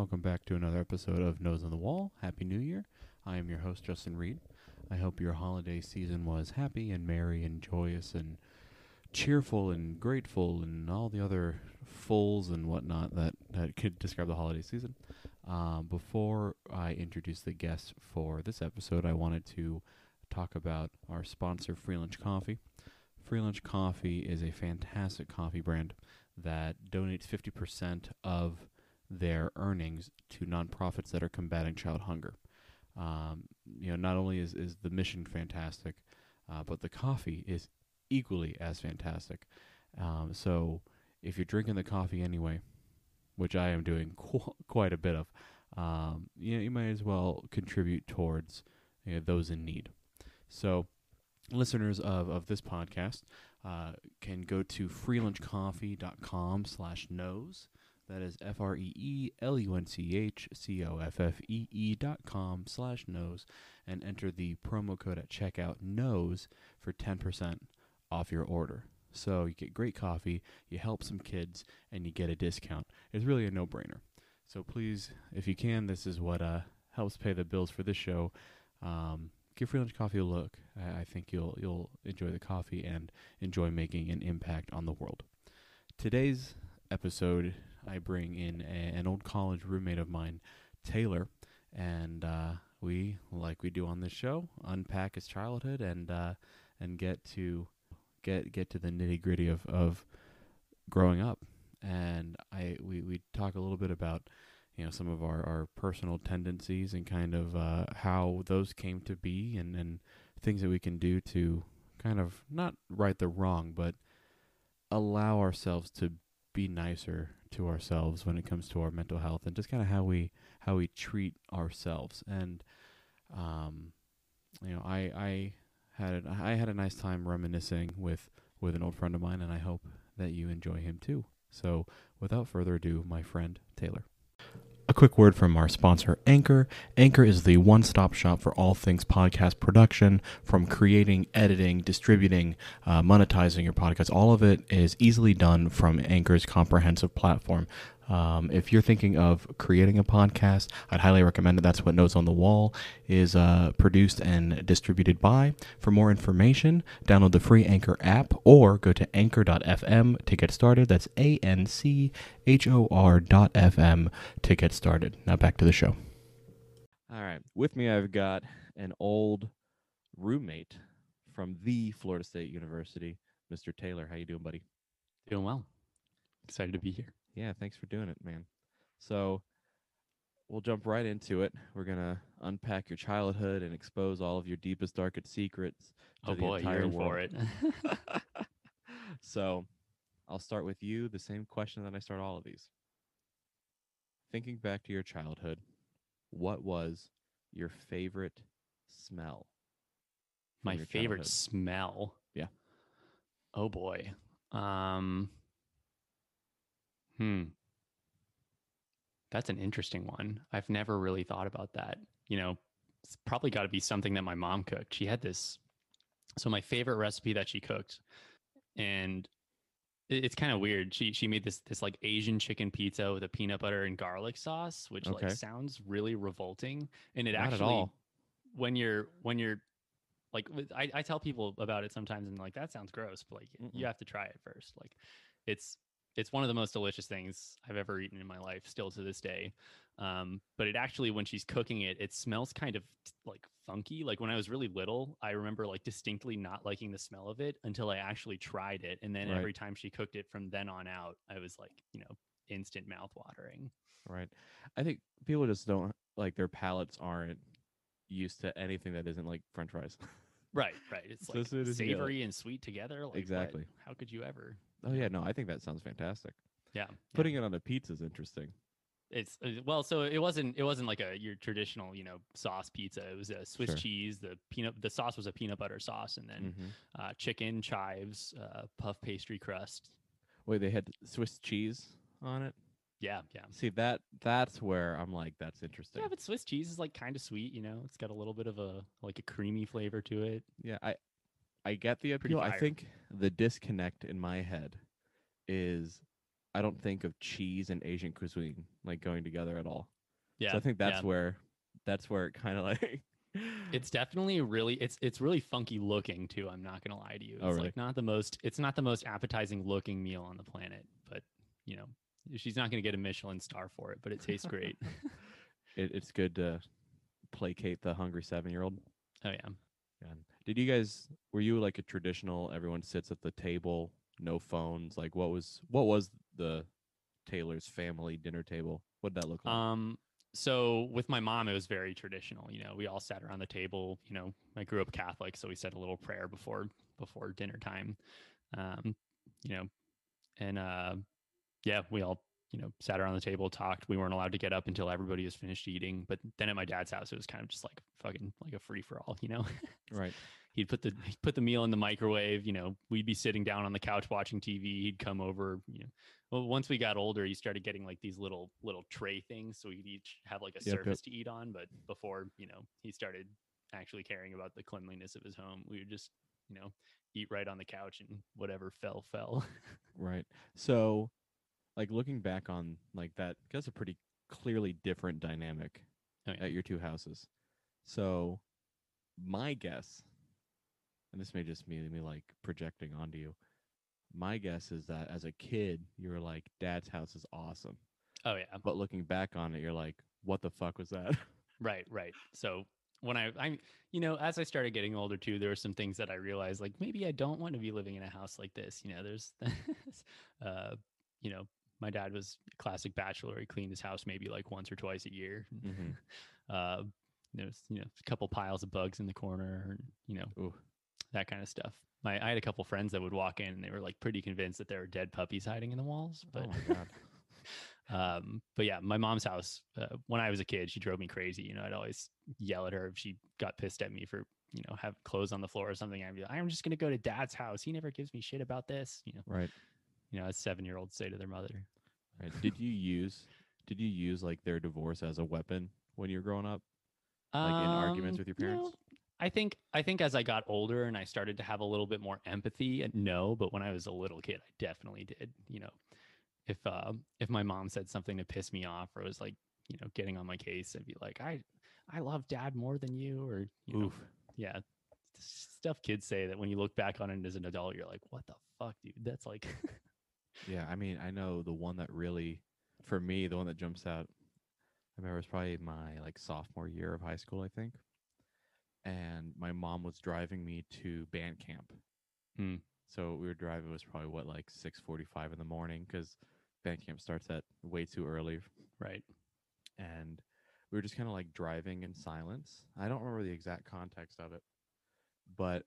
Welcome back to another episode of Nose on the Wall. Happy New Year. I am your host, Justin Reed. I hope your holiday season was happy and merry and joyous and cheerful and grateful and all the other fulls and whatnot that, that could describe the holiday season. Um, before I introduce the guest for this episode, I wanted to talk about our sponsor, Free Lunch Coffee. Free Lunch Coffee is a fantastic coffee brand that donates 50% of their earnings to nonprofits that are combating child hunger. Um, you know, not only is, is the mission fantastic, uh, but the coffee is equally as fantastic. Um, so if you're drinking the coffee anyway, which I am doing qu- quite a bit of, um, you, know, you might as well contribute towards you know, those in need. So listeners of, of this podcast uh, can go to freelunchcoffee.com slash nose. That is F R E E L U N C H C O F F E E dot com slash nose and enter the promo code at checkout nose for 10% off your order. So you get great coffee, you help some kids, and you get a discount. It's really a no brainer. So please, if you can, this is what uh, helps pay the bills for this show. Um, give Free Lunch Coffee a look. I, I think you'll you'll enjoy the coffee and enjoy making an impact on the world. Today's episode, I bring in a, an old college roommate of mine, Taylor, and uh, we, like we do on this show, unpack his childhood and uh, and get to get get to the nitty gritty of, of growing up. And I we, we talk a little bit about you know some of our, our personal tendencies and kind of uh, how those came to be and, and things that we can do to kind of not right the wrong but allow ourselves to be nicer to ourselves when it comes to our mental health and just kind of how we how we treat ourselves and um you know I I had a, I had a nice time reminiscing with with an old friend of mine and I hope that you enjoy him too. So without further ado, my friend Taylor. Quick word from our sponsor, Anchor. Anchor is the one stop shop for all things podcast production, from creating, editing, distributing, uh, monetizing your podcast. All of it is easily done from Anchor's comprehensive platform. Um, if you're thinking of creating a podcast, I'd highly recommend it. That's what Nose on the Wall is uh, produced and distributed by. For more information, download the free Anchor app or go to anchor.fm to get started. That's A N C H O R dot FM to get started. Now back to the show. All right. With me, I've got an old roommate from the Florida State University, Mr. Taylor. How you doing, buddy? Doing well. Excited to be here. Yeah, thanks for doing it, man. So we'll jump right into it. We're gonna unpack your childhood and expose all of your deepest, darkest secrets to oh the boy, entire world. for it. so I'll start with you. The same question that I start all of these. Thinking back to your childhood, what was your favorite smell? My favorite childhood? smell. Yeah. Oh boy. Um. Hmm. That's an interesting one. I've never really thought about that. You know, it's probably got to be something that my mom cooked. She had this. So my favorite recipe that she cooked, and it- it's kind of weird. She she made this this like Asian chicken pizza with a peanut butter and garlic sauce, which Okay. like sounds really revolting. And it Not at actually all. when you're when you're like I, I tell people about it sometimes and like that sounds gross but like Mm-mm. you have to try it first like it's it's one of the most delicious things i've ever eaten in my life still to this day um, but it actually when she's cooking it it smells kind of like funky like when i was really little i remember like distinctly not liking the smell of it until i actually tried it and then Right. every time she cooked it from then on out i was like you know instant mouth watering Right. I think people just don't like their palates aren't used to anything that isn't like French fries. right right it's So like as soon as you get, like- savory and sweet together like what- Exactly. how could you ever oh yeah, no, I think that sounds fantastic. yeah yeah. Putting it on a pizza is interesting. It's uh, well, so it wasn't it wasn't like a your traditional you know sauce pizza. It was a Swiss Sure. cheese. The peanut the sauce was a peanut butter sauce, and then Mhm. uh, chicken chives, uh, puff pastry crust. Wait, they had Swiss cheese on it. Yeah, yeah, See that that's where I'm like that's interesting. yeah. But Swiss cheese is like kind of sweet. You know, it's got a little bit of a like a creamy flavor to it. Yeah, I I get the appeal. I think the disconnect in my head is I don't think of cheese and Asian cuisine like going together at all. Yeah. So I think that's yeah. where that's where it kind of like It's definitely really it's it's really funky looking too. I'm not gonna lie to you. Oh, it's Oh, really? like not the most it's not the most appetizing looking meal on the planet, but you know, she's not gonna get a Michelin star for it, but it tastes great. it, it's good to placate the hungry seven year old. oh yeah. And did you guys were you like a traditional everyone sits at the table, no phones? Like what was what was the Taylor's family dinner table? What did that look like? Um, so with my mom, it was very traditional. You know, we all sat around the table. You know, I grew up Catholic, so we said a little prayer before before dinner time. Um, you know, and uh, yeah, we all you know sat around the table, talked. We weren't allowed to get up until everybody was finished eating. But then at my dad's house, it was kind of just like fucking like a free for all. You know, right. He'd put the he'd put the meal in the microwave. You know, we'd be sitting down on the couch watching TV. He'd come over. You know, well, once we got older, he started getting like these little little tray things, so we'd each have like a Yep, yep. surface to eat on. But before you know, he started actually caring about the cleanliness of his home. We would just you know eat right on the couch and whatever fell fell. Right. So like looking back on like that that's a pretty clearly different dynamic Oh, yeah. at your two houses. So my guess and this may just be me like projecting onto you. My guess is that as a kid you were like dad's house is awesome. oh yeah, But looking back on it you're like what the fuck was that? Right, right. So when I, I, you know, as I started getting older too, there were some things that I realized, like maybe I don't want to be living in a house like this. You know, there's, uh, you know, my dad was a classic bachelor. He cleaned his house maybe like once or twice a year. Mhm. Uh, there's, you know, a couple piles of bugs in the corner, and, you know, Ooh. That kind of stuff. My, I had a couple friends that would walk in and they were like pretty convinced that there were dead puppies hiding in the walls. But oh um, but yeah, my mom's house, uh, when I was a kid, she drove me crazy. You know, I'd always yell at her if she got pissed at me for, you know, have clothes on the floor or something. I'd be like, I'm just going to go to dad's house. He never gives me shit about this. You know, Right. you know, as seven year olds say to their mother. Right. Did you use did you use like their divorce as a weapon when you were growing up? Like, in arguments with your Um, parents? I think I think as I got older and I started to have a little bit more empathy, no, but when I was a little kid, I definitely did. You know, if uh, if my mom said something to piss me off or was like, you know, getting on my case, I'd be like, I I love dad more than you, or you know, yeah, stuff kids say that when you look back on it as an adult, you're like, what the fuck, dude? That's like, Yeah, I mean, I know the one that really, for me, the one that jumps out. I remember it was probably my like sophomore year of high school, I think, and my mom was driving me to band camp. Hmm. So we were driving. It was probably what like six forty-five in the morning because band camp starts at way too early, right? and we were just kind of like driving in silence. I don't remember the exact context of it, but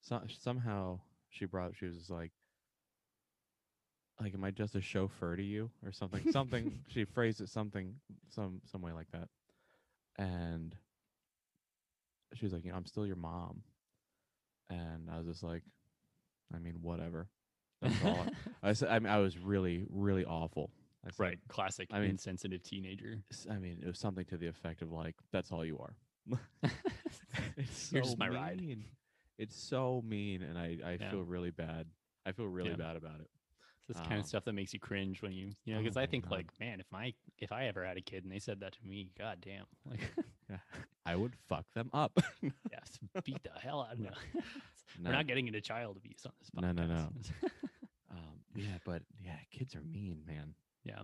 so, somehow she brought. She was just like, like, am I just a chauffeur to you or something? Something. she phrased it something some some way like that, and she was like, you know, I'm still your mom, and I was just like, I mean, whatever. That's all. I, I said, I mean, I was really, really awful. I said, right, classic I mean- insensitive teenager. I mean, it was something to the effect of like, "That's all you are." it's You're just so my ride. mean. It's so mean, and I I Yeah. feel really bad. I feel really Yeah. bad about it. This kind Um, of stuff that makes you cringe when you, you know, oh because I think God. like, man, if my if I ever had a kid and they said that to me, god damn, like, Yeah. I would fuck them up. yes, beat the hell out of them. No, We're not getting into child abuse on this No, podcast. no, no. um, yeah, but yeah, kids are mean, man. yeah,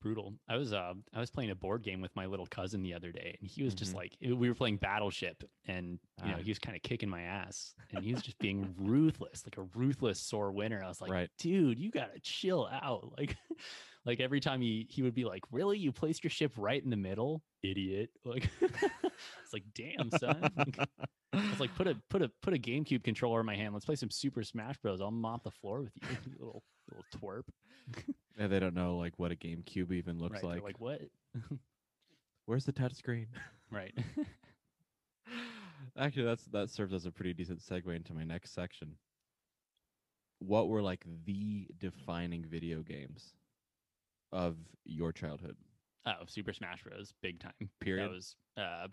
brutal. I was uh I was playing a board game with my little cousin the other day, and he was just Mhm. like, we were playing Battleship, and you know Ah. he was kind of kicking my ass, and he was just being ruthless, like a ruthless sore winner. I was like, Right. dude, you gotta chill out, like. Like every time he he would be like, "Really, you placed your ship right in the middle, idiot!" Like, it's like, "Damn, son!" it's like, "Put a put a put a GameCube controller in my hand. Let's play some Super Smash Bros. I'll mop the floor with you, you little little twerp." Yeah, they don't know like what a GameCube even looks right? Like. like what? Where's the touch screen? Right. Actually, that's that serves as a pretty decent segue into my next section. What were like the defining video games of your childhood? oh, Super Smash Bros. Big time. Period. That was uh,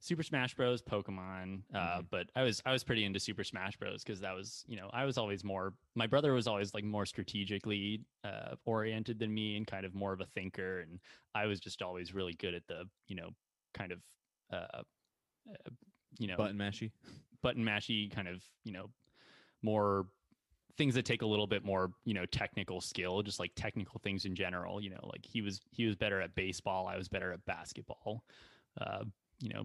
Super Smash Bros, Pokemon, uh, Mhm. but I was I was pretty into Super Smash Bros because that was you know I was always more my brother was always like more strategically uh, oriented than me and kind of more of a thinker, and I was just always really good at the you know kind of uh, uh, you know Button mashy. button mashy kind of you know more things that take a little bit more you know technical skill just like technical things in general you know like he was he was better at baseball i was better at basketball uh you know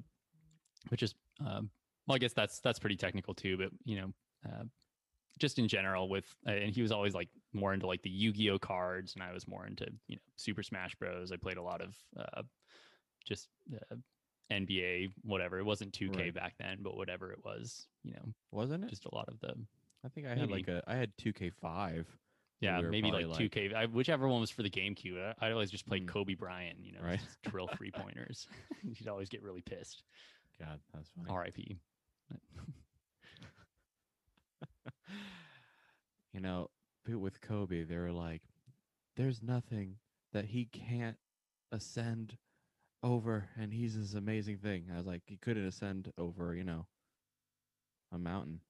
which is um well i guess that's that's pretty technical too but you know uh just in general with uh, and he was always like more into like the yu-gi-oh cards and i was more into you know super smash bros i played a lot of uh just uh, nba whatever it wasn't 2k Right. back then but whatever it was you know Wasn't it? just a lot of the I think I had like a I had 2K5. yeah we maybe like probably, 2k I, whichever one was for the gamecube I, i'd always just play Mm. kobe bryant you know Right. just drill three pointers You'd always get really pissed God, that's funny. rip you know, with Kobe, they were like, "There's nothing that he can't ascend over, and he's this amazing thing." I was like, "He couldn't ascend over, you know, a mountain."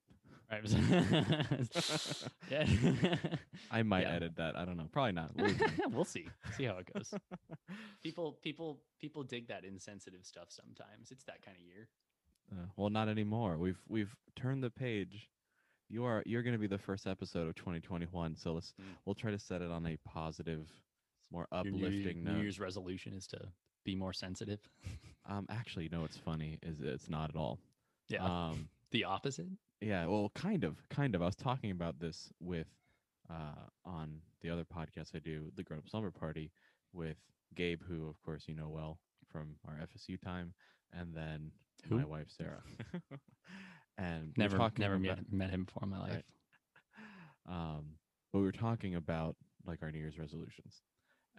Right yeah I might Yeah. edit that. I don't know. Probably not. We'll see. we'll see see how it goes people people people dig that insensitive stuff sometimes it's that kind of year Uh, well, not anymore. We've we've turned the page. You are you're going to be the first episode of 2021. So let's Mm. we'll try to set it on a positive, more Your New Year- uplifting new year's resolution is to be more sensitive Um, actually, you know what's funny is it's not at all. yeah Um, the opposite yeah, well, kind of, kind of. I was talking about this with uh on the other podcast I do, the Grown Up Slumber Party, with Gabe, who of course you know well from our FSU time, and then my wife Sarah. and never never about- met, met him before in my life Right. um but we were talking about like our new year's resolutions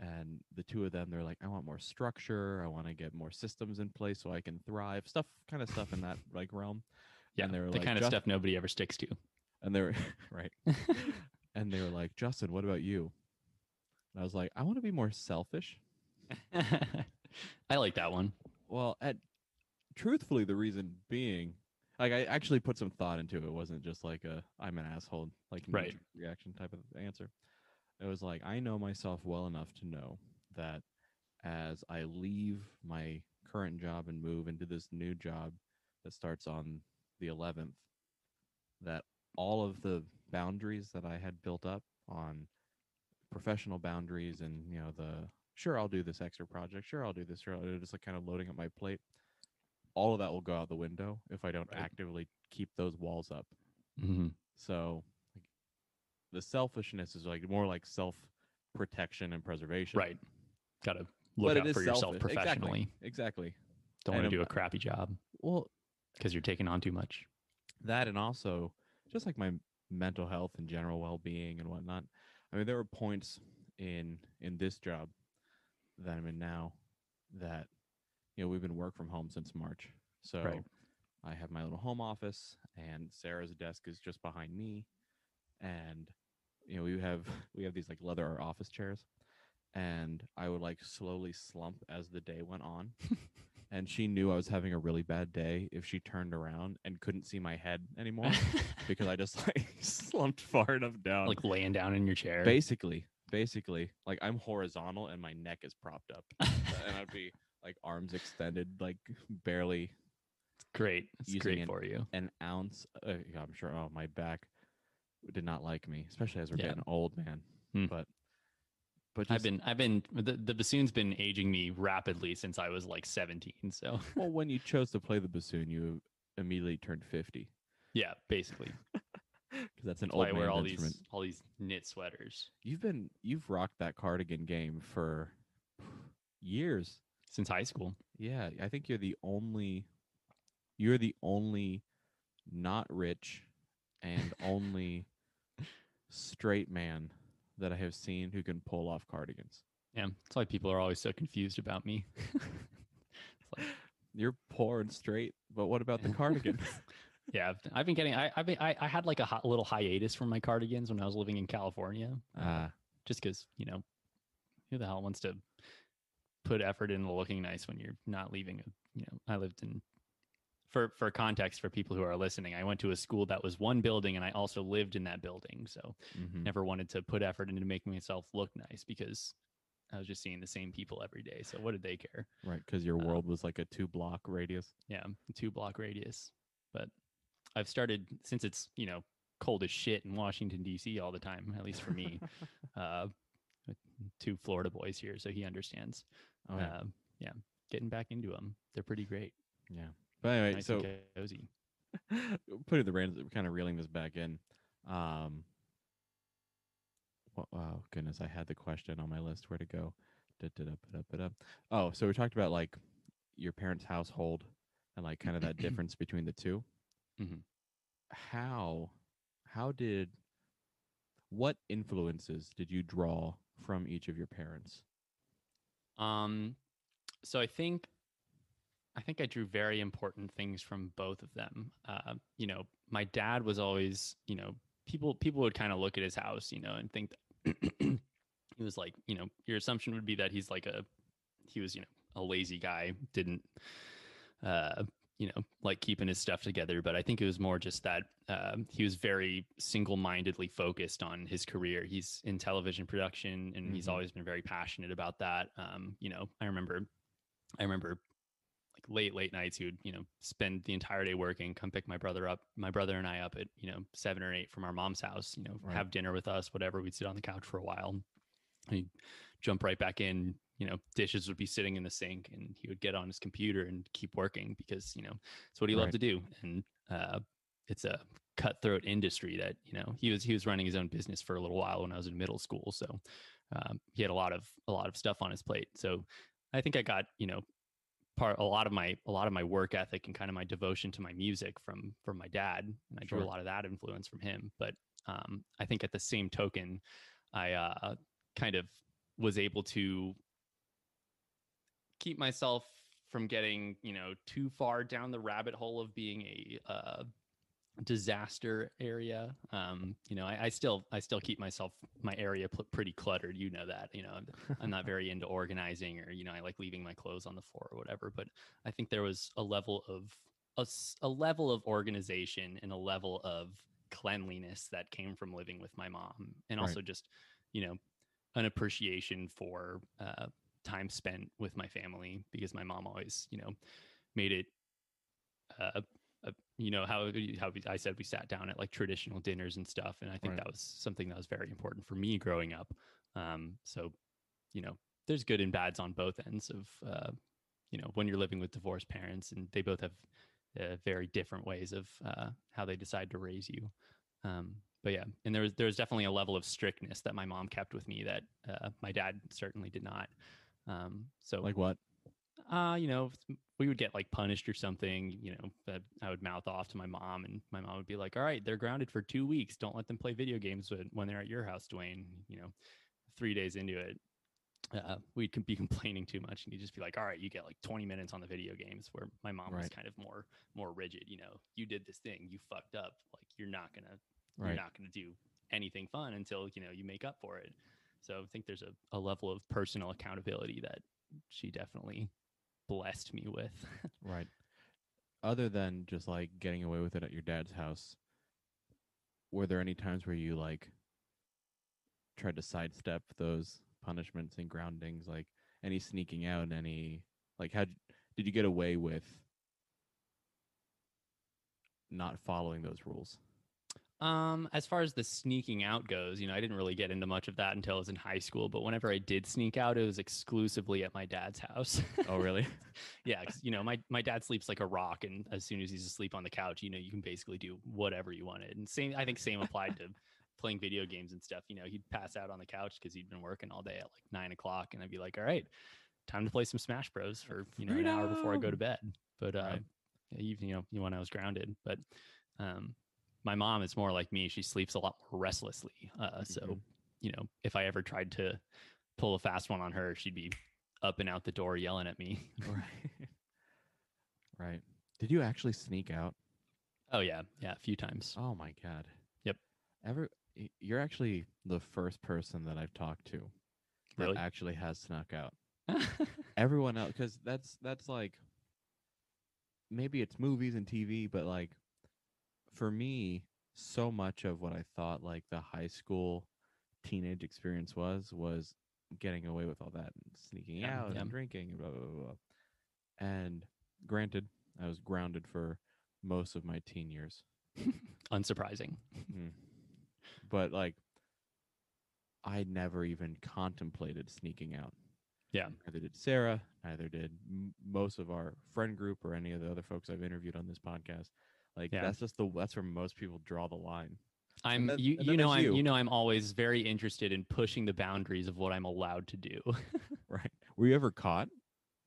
and the two of them they're like i want more structure i want to get more systems in place so i can thrive stuff kind of stuff in that like realm yeah and they were the like, kind of stuff nobody ever sticks to. And they were right. And they were like justin what about you? And i was like i want to be more selfish. I like that one. well at truthfully the reason being like i actually put some thought into it. It wasn't just like a i'm an asshole like Right. reaction type of answer. It was like i know myself well enough to know that as i leave my current job and move into this new job that starts on the 11th that all of the boundaries that i had built up on professional boundaries and you know the sure i'll do this extra project sure i'll do this sure i'll do just like kind of loading up my plate all of that will go out the window if i don't Right. actively keep those walls up Mm-hmm. so like, the selfishness is like more like self protection and preservation Right. Got to look but out for yourself selfish. professionally. exactly, exactly. Don't want to do a crappy job well because you're taking on too much. that and also just like my mental health and general well-being and whatnot i mean there were points in in this job that i'm in now that you know we've been work from home since march so Right. i have my little home office and sarah's desk is just behind me and you know we have we have these like leather office chairs and i would like slowly slump as the day went on and she knew i was having a really bad day if she turned around and couldn't see my head anymore because I just like slumped far enough down. like laying down in your chair. basically, basically, like I'm horizontal and my neck is propped up, and I'd be like arms extended, like barely great. It's great an- for you. an ounce. Uh, I'm sure. Oh, my back did not like me, especially as we're Yeah. getting old, man. Hmm. But but just, I've been I've been the, the bassoon's been aging me rapidly since I was like 17. So well, when you chose to play the bassoon, you immediately turned 50 yeah, basically. because that's an That's why old I wear all instrument. these all these knit sweaters You've been you've rocked that cardigan game for years. since high school. Yeah, I think you're the only you're the only not rich and only straight man that I have seen who can pull off cardigans. Yeah, that's why people are always so confused about me. it's like, You're poor and straight, but what about the cardigan? yeah, I've, I've been getting. I, I've been, I, I had like a hi- little hiatus from my cardigans when I was living in California. uh, Ah, just because you know, who the hell wants to put effort into looking nice when you're not leaving? A, you know, I lived in for for context for people who are listening, I went to a school that was one building, and I also lived in that building. So Mhm. never wanted to put effort into making myself look nice because I was just seeing the same people every day. So what did they care? Right, because your uh, world was like a two block radius. Yeah, two block radius. But I've started since it's you know cold as shit in Washington D.C. all the time. At least for me, uh, two Florida boys here, so he understands. Oh, yeah. Um, yeah, getting back into them. They're pretty great. yeah. But anyway, nice so cozy. putting the reins, kind of reeling this back in. Um, what, oh goodness, I had the question on my list. Where to go? Da-da-da-ba-da-ba-da. Oh, so we talked about like your parents' household and like kind of that difference between the 2 Mhm. How, how did, what influences did you draw from each of your parents? Um, so I think, I think I drew very important things from both of them. Uh, you know, my dad was always, you know, people people would kind of look at his house, you know, and think that he was like, you know, your assumption would be that he's like a, he was, you know, a lazy guy, didn't, uh, you know, like keeping his stuff together. But I think it was more just that uh, he was very single-mindedly focused on his career. He's in television production, and he's Mhm. always been very passionate about that. Um, you know, I remember, I remember late late nights he would you know spend the entire day working come pick my brother up my brother and i up at you know seven or eight from our mom's house you know Right. have dinner with us whatever we'd sit on the couch for a while and he'd jump right back in you know dishes would be sitting in the sink and he would get on his computer and keep working because you know it's what he loved Right. to do and uh it's a cutthroat industry that you know he was he was running his own business for a little while when i was in middle school so um, he had a lot of a lot of stuff on his plate so i think i got you know part a lot of my a lot of my work ethic and kind of my devotion to my music from from my dad and i drew a lot of that influence from him. But um, i think at the same token i uh, kind of was able to keep myself from getting you know too far down the rabbit hole of being a uh, disaster area um you know I, I still i still keep myself my area pl- pretty cluttered you know that you know I'm- i'm not very into organizing or you know i like leaving my clothes on the floor or whatever but i think there was a level of a level of organization and a level of cleanliness that came from living with my mom and Right. also just you know an appreciation for uh, time spent with my family because my mom always you know made it uh, you know how how we, I said we sat down at like traditional dinners and stuff, and I think Right. that was something that was very important for me growing up. Um, so, you know, there's good and bads on both ends of uh, you know when you're living with divorced parents, and they both have uh, very different ways of uh, how they decide to raise you. Um, but yeah, and there was there was definitely a level of strictness that my mom kept with me that uh, my dad certainly did not. Um, so Like what? Uh, you know, we would get like punished or something, you know, that I would mouth off to my mom, and my mom would be like, "All right, they're grounded for two weeks. Don't let them play video games when, when they're at your house, Dwayne." You know, three days into it, uh, we'd be complaining too much, and he'd just be like, "All right, you get like 20 minutes on the video games." Where my mom was kind of more more rigid. You know, you did this thing, you fucked up. Like you're not gonna you're not gonna do anything fun until you know you make up for it. So I think there's a, a level of personal accountability that she definitely blessed me with. Right. Other than just like getting away with it at your dad's house, were there any times where you like tried to sidestep those punishments and groundings? Like any sneaking out, any like how did you get away with not following those rules? Um, as far as the sneaking out goes, you know, I didn't really get into much of that until I was in high school. But whenever I did sneak out, it was exclusively at my dad's house. Oh, really? yeah, you know, my my dad sleeps like a rock, and as soon as he's asleep on the couch, you know, you can basically do whatever you wanted. And same, I think, same applied to playing video games and stuff. You know, he'd pass out on the couch because he'd been working all day at like nine o'clock, and I'd be like, "All right, time to play some Smash Bros for you know an hour before I go to bed." But uh, Right. even you know, when I was grounded, but um, my mom is more like me. She sleeps a lot more restlessly. Uh, so Mhm. you know, if I ever tried to pull a fast one on her, she'd be up and out the door yelling at me. right. right. Did you actually sneak out? Oh yeah, yeah, a few times. Oh my god. Yep. Ever you're actually the first person that I've talked to that Really? actually has snuck out. Everyone else cuz that's that's like maybe it's movies and TV, but like for me, so much of what I thought like the high school teenage experience was was getting away with all that and sneaking Yeah, out yeah. and drinking and blah, blah blah blah. And granted, I was grounded for most of my teen years. Unsurprising. Mm. But like, I never even contemplated sneaking out. Yeah. Neither did Sarah. Neither did m- most of our friend group or any of the other folks I've interviewed on this podcast. Like Yeah. that's just the that's where most people draw the line. I'm then- you you know I'm you. you know I'm always very interested in pushing the boundaries of what I'm allowed to do. Right? Were you ever caught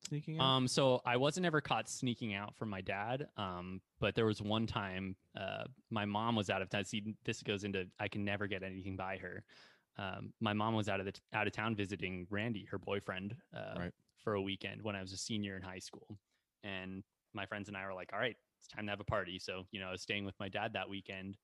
sneaking out? Um, so I wasn't ever caught sneaking out from my dad. Um, but there was one time, uh, my mom was out of town. See, this goes into I can never get anything by her. Um, my mom was out of the out of town visiting Randy, her boyfriend, uh, Right. for a weekend when I was a senior in high school, and my friends and I were like, "All right, it's time to have a party." So you know, I was staying with my dad that weekend,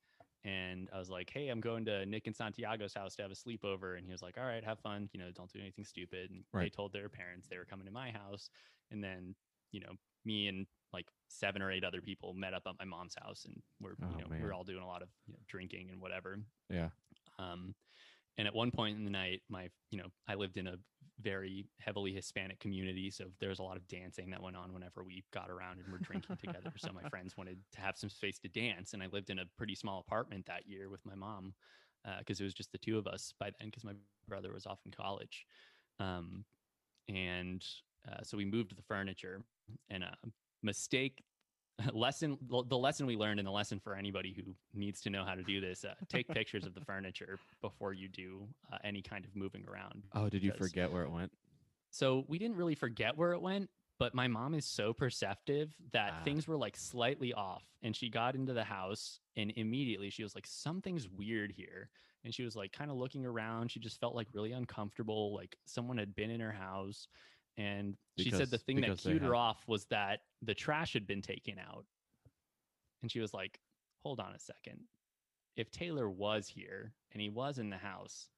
and I was like, "Hey, I'm going to Nick and Santiago's house to have a sleepover," and he was like, "All right, have fun. You know, don't do anything stupid." And they told their parents they were coming to my house, and then you know, me and like seven or eight other people met up at my mom's house, and we're Oh, you know we're all doing a lot of you know, drinking and whatever. yeah. Um, and at one point in the night, my you know I lived in a very heavily Hispanic community, so there was a lot of dancing that went on whenever we got around and were drinking together. So my friends wanted to have some space to dance, and I lived in a pretty small apartment that year with my mom because it was just the two of us by then because my brother was off in college. Um, and uh, so we moved the furniture, and a mistake lesson the the lesson we learned and the lesson for anybody who needs to know how to do this uh, take pictures of the furniture before you do uh, any kind of moving around Oh, did you because- forget where it went? so we didn't really forget where it went but my mom is so perceptive that Ah. things were like slightly off and she got into the house and immediately she was like something's weird here and she was like kind of looking around she just felt like really uncomfortable like someone had been in her house and she said the thing that cued her off was that the trash had been taken out. And she was like hold on a second. If taylor was here and he was in the house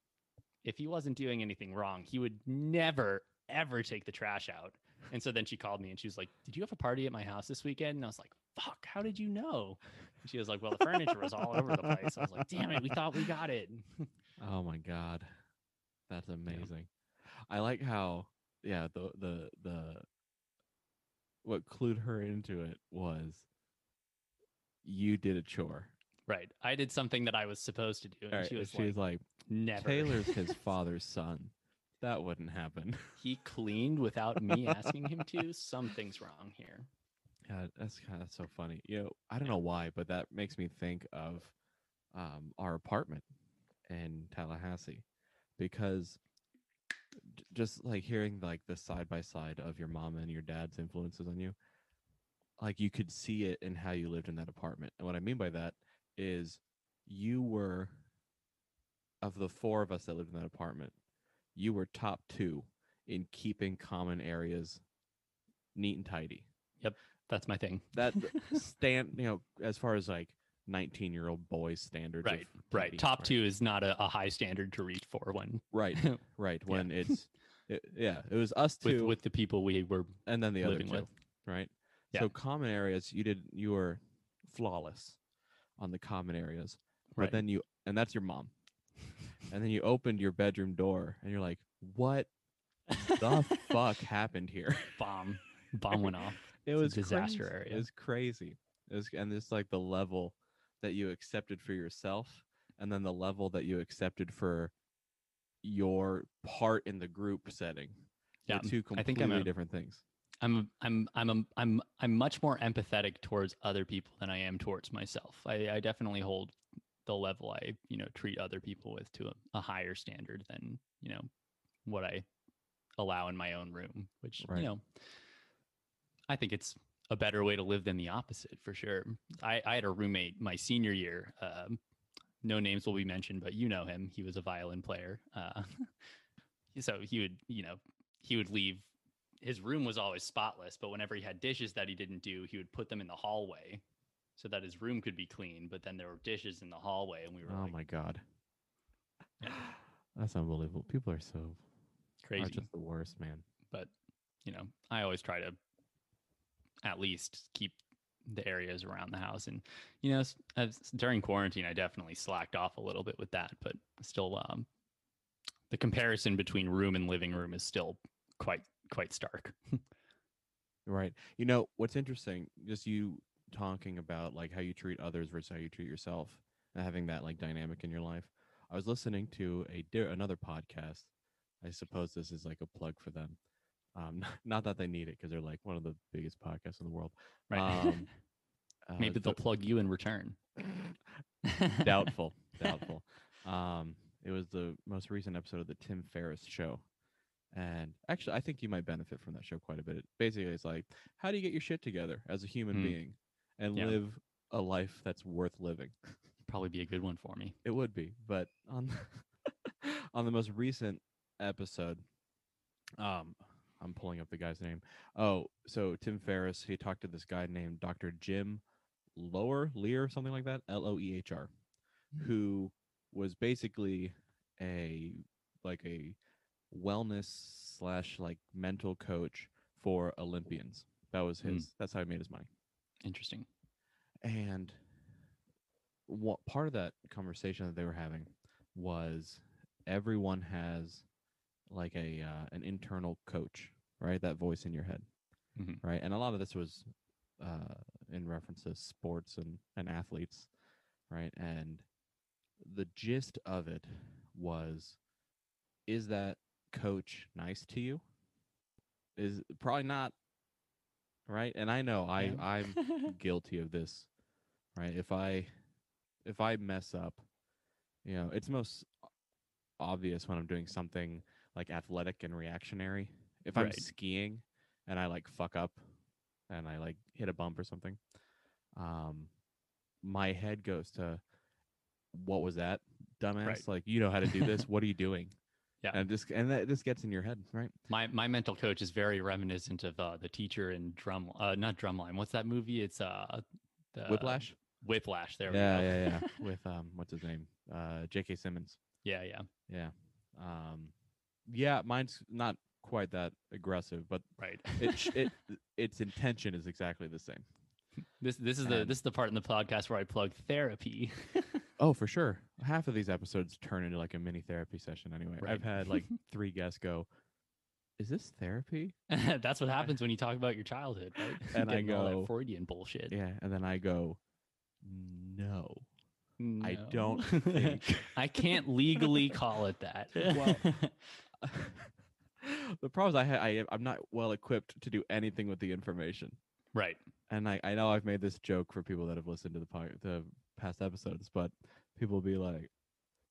if he wasn't doing anything wrong he would never ever take the trash out. And so then she called me and she was like did you have a party at my house this weekend? And i was like fuck how did you know? And she was like well the furniture was all over the place. I was like damn it we thought we got it. Oh my god. That's amazing. I like how yeah, the the the what clued her into it was you did a chore. right i did something that i was supposed to do and right, she was she like like never Taylor's his father's son. That wouldn't happen. he cleaned without me asking him to something's wrong here Yeah, that's kind of so funny. You know, I don't know why, but that makes me think of um, our apartment in Tallahassee because just like hearing like the side by side of your mom and your dad's influences on you, like you could see it in how you lived in that apartment. And what I mean by that is you were of the four of us that lived in that apartment, you were top two in keeping common areas neat and tidy Yep. that's my thing that stand you know as far as like 19 year old boys standards right right top two is not a, a high standard to reach for when right right Yeah. when it's it, yeah it was us with two with the people we were and then the other two with. right Yeah. so common areas you did you were flawless on the common areas but right then you and that's your mom and then you opened your bedroom door and you're like what the fuck happened here bomb bomb went off it It's a was disaster crazy. area. It was crazy. It was, and it's like the level that you accepted for yourself, and then the level that you accepted for your part in the group setting. They're Yeah, two I completely think I'm a- different things. I'm I'm I'm I'm I'm I'm much more empathetic towards other people than I am towards myself. I, I definitely hold the level I you know treat other people with to a, a higher standard than you know what I allow in my own room, which Right. you know I think it's a better way to live than the opposite for sure. I, I had a roommate my senior year. Um, no names will be mentioned, but you know him. He was a violin player. Uh, so he would, you know, he would leave. His room was always spotless, but whenever he had dishes that he didn't do, he would put them in the hallway so that his room could be clean. But then there were dishes in the hallway, and we were Oh like, my god, that's unbelievable. People are so crazy, are just the worst, man. but you know, I always try to at least keep the areas around the house. And you know, as, during quarantine, I definitely slacked off a little bit with that, but still, um, the comparison between room and living room is still quite quite stark. Right. You know, what's interesting, just you talking about like how you treat others versus how you treat yourself having that like dynamic in your life. I was listening to a another podcast. I suppose this is like a plug for them. Um, not that they need it because they're like one of the biggest podcasts in the world. Right. Um, uh, Maybe they'll the- plug you in return. doubtful, doubtful. Um, it was the most recent episode of the Tim Ferriss show, and actually, I think you might benefit from that show quite a bit. Basically, it's like, how do you get your shit together as a human Hmm. being and Yeah. live a life that's worth living? Probably be a good one for me. It would be, but on on the most recent episode, um, I'm pulling up the guy's name. Oh, so Tim Ferriss, he talked to this guy named Dr. Jim Lower Lear, something like that, L O E H R, who was basically a like a wellness slash like mental coach for Olympians. That was Hmm. his. That's how he made his money. Interesting. And what part of that conversation that they were having was everyone has like a uh, an internal coach, right? That voice in your head, Mhm. right? And a lot of this was uh, in reference to sports and and athletes, right? And the gist of it was, is that coach nice to you? Is probably not, right? And I know I. I'm guilty of this, right? If I if I mess up, you know, it's most obvious when I'm doing something like athletic and reactionary. If I'm Right. skiing and I like fuck up and I like hit a bump or something, um my head goes to what was that, dumbass? Right. Like you know how to do this. what are you doing? Yeah. And this and that this gets in your head, right? My my mental coach is very reminiscent of uh, the teacher in drum uh not drumline. What's that movie? It's uh the Whiplash. Whiplash. There yeah, we go. yeah, yeah. With um, what's his name? Uh, J.K. Simmons. yeah, yeah. Yeah. Um, yeah, mine's not quite that aggressive, but Right. it it its intention is exactly the same. this this is the this is the part in the podcast where I plug therapy. Oh, for sure. Half of these episodes turn into like a mini therapy session. Anyway, Right. I've had like three guests go, "Is this therapy?" That's what happens when you talk about your childhood, right? And I go- that Freudian bullshit. Yeah, and then I go, "No." I don't think- I can't legally call it that. Well, the problem is I, ha- I am- I'm not well equipped to do anything with the information. right. and I, I know I've made this joke for people that have listened to the pod, the past episodes, but people will be like,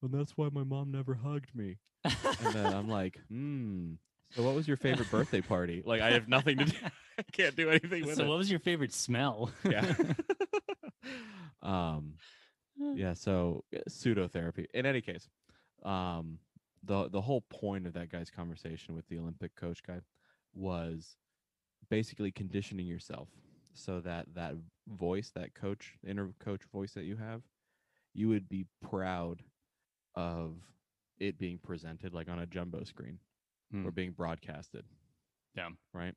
"And that's why my mom never hugged me." And then I'm like, "Hmm." So what was your favorite birthday party? Like I have nothing to do. I can't do anything with so, it. what was your favorite smell? yeah. um. Yeah. So pseudo therapy. In any case, um, the the whole point of that guy's conversation with the Olympic coach guy was basically conditioning yourself so that that voice, that coach, inner coach voice that you have, you would be proud of it being presented like on a jumbo screen or Hmm. being broadcasted. Yeah. Right.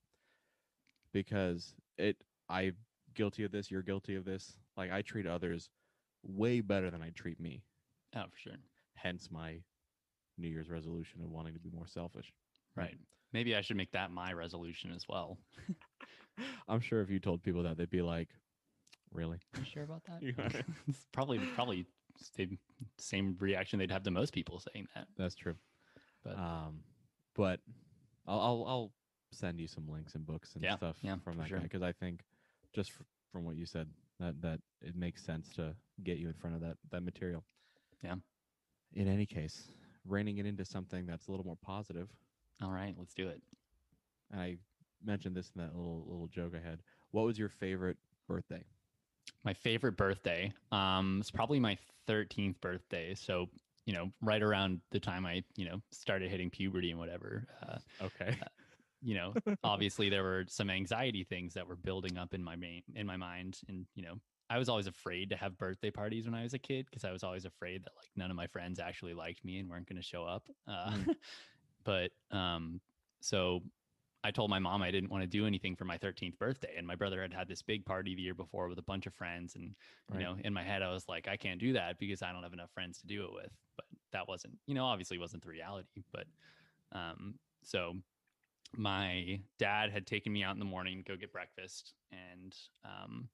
Because it, I'm guilty of this. You're guilty of this. Like I treat others way better than I treat me. Oh, for sure. Hence my New Year's resolution of wanting to be more selfish. Right. Maybe I should make that my resolution as well. I'm sure if you told people that, they'd be like, "Really?" You sure about that? You are. It's probably probably same, same reaction they'd have to most people saying that. That's true. But- um, but I'll, I'll I'll send you some links and books and Yeah, stuff yeah, from that sure. guy because I think just f- from what you said that that it makes sense to get you in front of that that material. Yeah. In any case, reining it into something that's a little more positive. All right, let's do it. And I mentioned this in that little little joke I had. What was your favorite birthday? My favorite birthday. Um, it's probably my 13th birthday. So, you know, right around the time I, you know, started hitting puberty and whatever. Uh, Okay. you know, obviously there were some anxiety things that were building up in my main in my mind, and you know, I was always afraid to have birthday parties when I was a kid because I was always afraid that like none of my friends actually liked me and weren't going to show up. Uh, Mm. but um, so I told my mom I didn't want to do anything for my 13th birthday, and my brother had had this big party the year before with a bunch of friends, and you know, in my head, I was like, I can't do that because I don't have enough friends to do it with. But that wasn't, you know, obviously wasn't the reality. But um, so my dad had taken me out in the morning to go get breakfast, and um,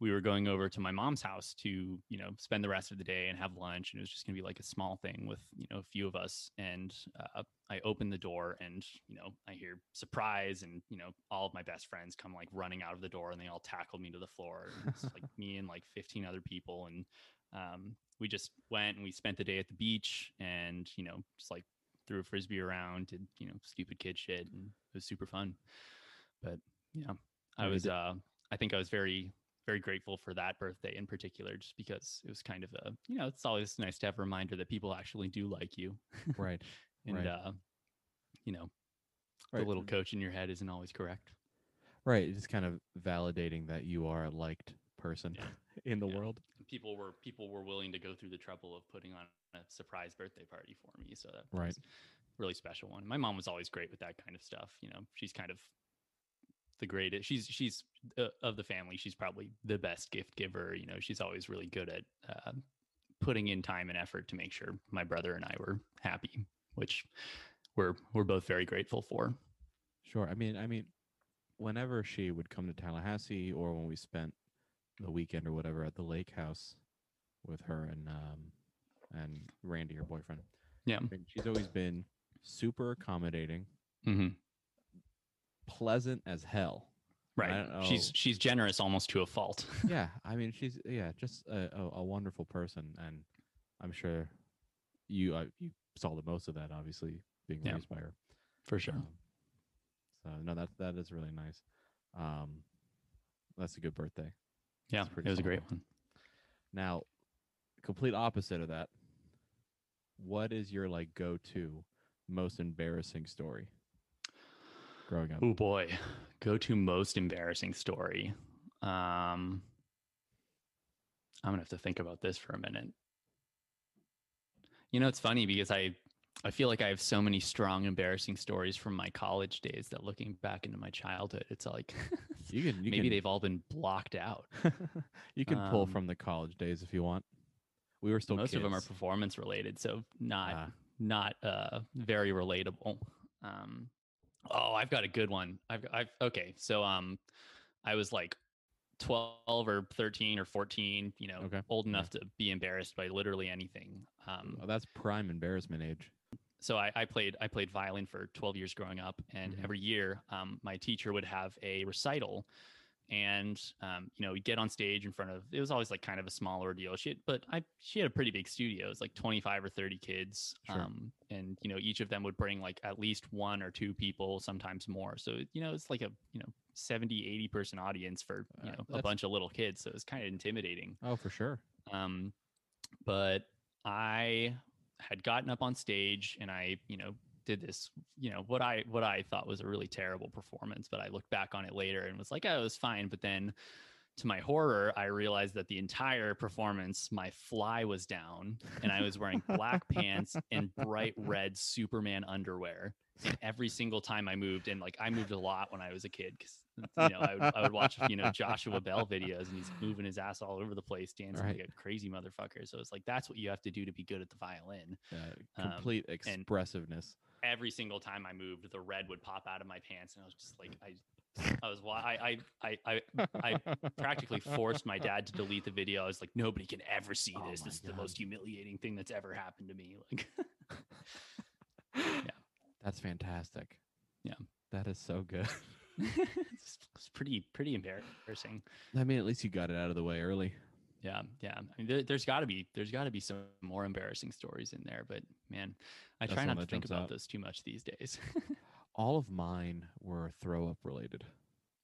we were going over to my mom's house to, you know, spend the rest of the day and have lunch. And it was just going to be like a small thing with, you know, a few of us. And uh, I open the door and, you know, I hear surprise and, you know, all of my best friends come like running out of the door and they all tackled me to the floor. It's like me and like 15 other people. And um, we just went and we spent the day at the beach and, you know, just like threw a frisbee around, did, you know, stupid kid shit. And it was super fun. But yeah, I was, uh, I think I was very, very grateful for that birthday in particular, just because it was kind of a, you know, it's always nice to have a reminder that people actually do like you. Right. and, Right. uh, you know, Right. the little coach in your head isn't always correct. Right. It's kind of validating that you are a liked person Yeah. in the Yeah. world. People were, people were willing to go through the trouble of putting on a surprise birthday party for me. So that Right. really special one. My mom was always great with that kind of stuff. You know, she's kind of the greatest. She's she's uh, of the family. She's probably the best gift giver. You know, she's always really good at uh, putting in time and effort to make sure my brother and I were happy, which we're we're both very grateful for. Sure. I mean, I mean, whenever she would come to Tallahassee, or when we spent the weekend or whatever at the lake house with her and um and Randy, her boyfriend. Yeah. She's always been super accommodating, Mm-hmm. Pleasant as hell. Right. She's she's generous almost to a fault. yeah, I mean, she's yeah, just a, a, a wonderful person, and I'm sure you uh, you saw the most of that, obviously being Yeah. raised by her. For sure. Um, so no, that that is really nice. Um, that's a good birthday. yeah, it was a great one. Now, complete opposite of that. What is your like go-to most embarrassing story Oh boy, go to most embarrassing story. Um, I'm gonna have to think about this for a minute. You know, it's funny because I, I feel like I have so many strong, embarrassing stories from my college days that looking back into my childhood, it's like You can you maybe can, they've all been blocked out. you can pull um, from the college days if you want. We were still Most of them are performance related, so not Ah, not uh very relatable. Um oh, I've got a good one. I've I've okay, so um I was like 12 or 13 or 14, you know, Okay, old yeah. enough to be embarrassed by literally anything. Um oh, that's prime embarrassment age. so I, I played I played violin for 12 years growing up, and Mhm. every year um, my teacher would have a recital, and um, you know we'd get on stage in front of it was always like kind of a small ordeal. She had, but I she had a pretty big studio. It was like 25 or 30 kids, Sure. um, and you know each of them would bring like at least one or two people, sometimes more. So you know it's like a you know 70 80 person audience for you Uh, know a bunch of little kids. So it was kind of intimidating. Oh, for sure. Um, but I had gotten up on stage and I, you know, did this, you know, what I what I thought was a really terrible performance. But I looked back on it later and was like, oh, it was fine. But then to my horror, I realized that the entire performance, my fly was down and I was wearing black pants and bright red Superman underwear. And every single time I moved, and like I moved a lot when I was a kid because you know I would, I would watch you know Joshua Bell videos and he's moving his ass all over the place, dancing Right. like a crazy motherfucker. So it's like that's what you have to do to be good at the violin. Uh, Um, complete expressiveness. Every single time I moved, the red would pop out of my pants, and I was just like I. I was I I I I, I practically forced my dad to delete the video. I was like, nobody can ever see Oh this. my This is the most humiliating thing that's ever happened to me. Like, yeah, That's fantastic. Yeah. That is so good. it's, it's pretty pretty embarrassing. I mean, at least you got it out of the way early. Yeah, yeah. I mean, there, there's got to be there's got to be some more embarrassing stories in there, but man, I That's try not to think about out. those too much these days. All of mine were throw up related.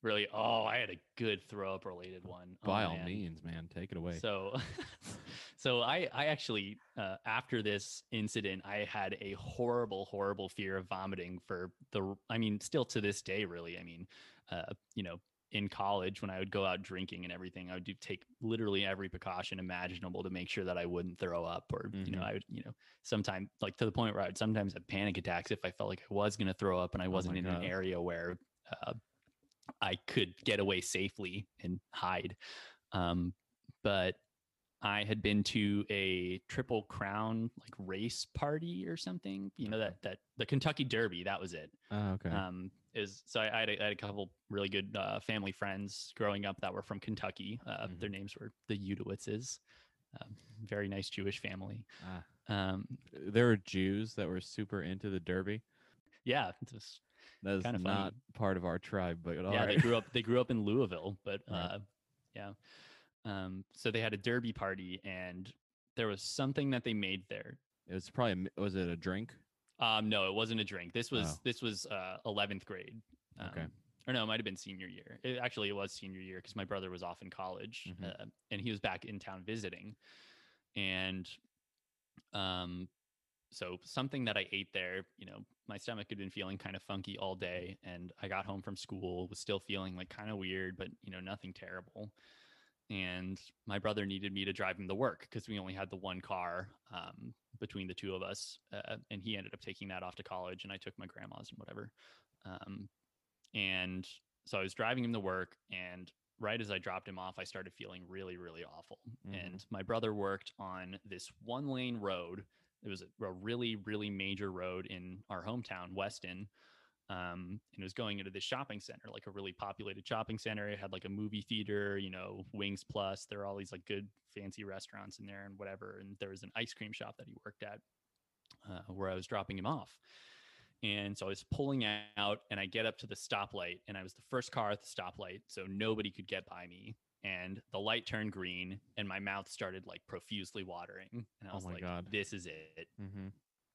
really, oh, I had a good throw up related one. Oh, By all man. means, man, take it away. So, so I I actually uh, after this incident, I had a horrible, horrible fear of vomiting for the. I mean, still to this day, really. I mean, uh, you know, in college when I would go out drinking and everything, I would do take literally every precaution imaginable to make sure that I wouldn't throw up or, you know, Mhm. I would, you know, sometimes like to the point where I would sometimes have panic attacks if I felt like I was going to throw up and I wasn't my in God. an area where uh, I could get away safely and hide. Um, but I had been to a triple crown like race party or something, you know, that, that the Kentucky Derby, that was it Oh, okay. um, is so I, I, had a, I had a couple really good uh, family friends growing up that were from Kentucky. Uh, Their names were the Udowitzes, um, very nice Jewish family. ah. Um, There were Jews that were super into the Derby. yeah, just- That is Kinda funny. not part of our tribe, but all yeah, they grew up they grew up in Louisville, but Right. uh, yeah. Um, so they had a Derby party, and there was something that they made there. It was probably was it a drink? Um, no, it wasn't a drink. This was Oh. this was uh, 11th grade. Um, Okay. Or no, it might have been senior year. It, actually, it was senior year because my brother was off in college Mhm. uh, and he was back in town visiting. And um, so something that I ate there, you know, my stomach had been feeling kind of funky all day, and I got home from school was still feeling like kind of weird, but you know, nothing terrible. And my brother needed me to drive him to work because we only had the one car um, between the two of us, uh, and he ended up taking that off to college, and I took my grandma's and whatever. Um, and so I was driving him to work, and right as I dropped him off, I started feeling really, really awful. Mhm. And my brother worked on this one lane road. It was a, a really, really major road in our hometown, Weston. Um, and it was going into this shopping center, like a really populated shopping center. It had like a movie theater, you know, Wings Plus. There are all these like good fancy restaurants in there and whatever. And there was an ice cream shop that he worked at uh, where I was dropping him off. And so I was pulling out and I get up to the stoplight and I was the first car at the stoplight. So nobody could get by me. And the light turned green and my mouth started like profusely watering. And I Oh was my like, God. this is it. Mm-hmm.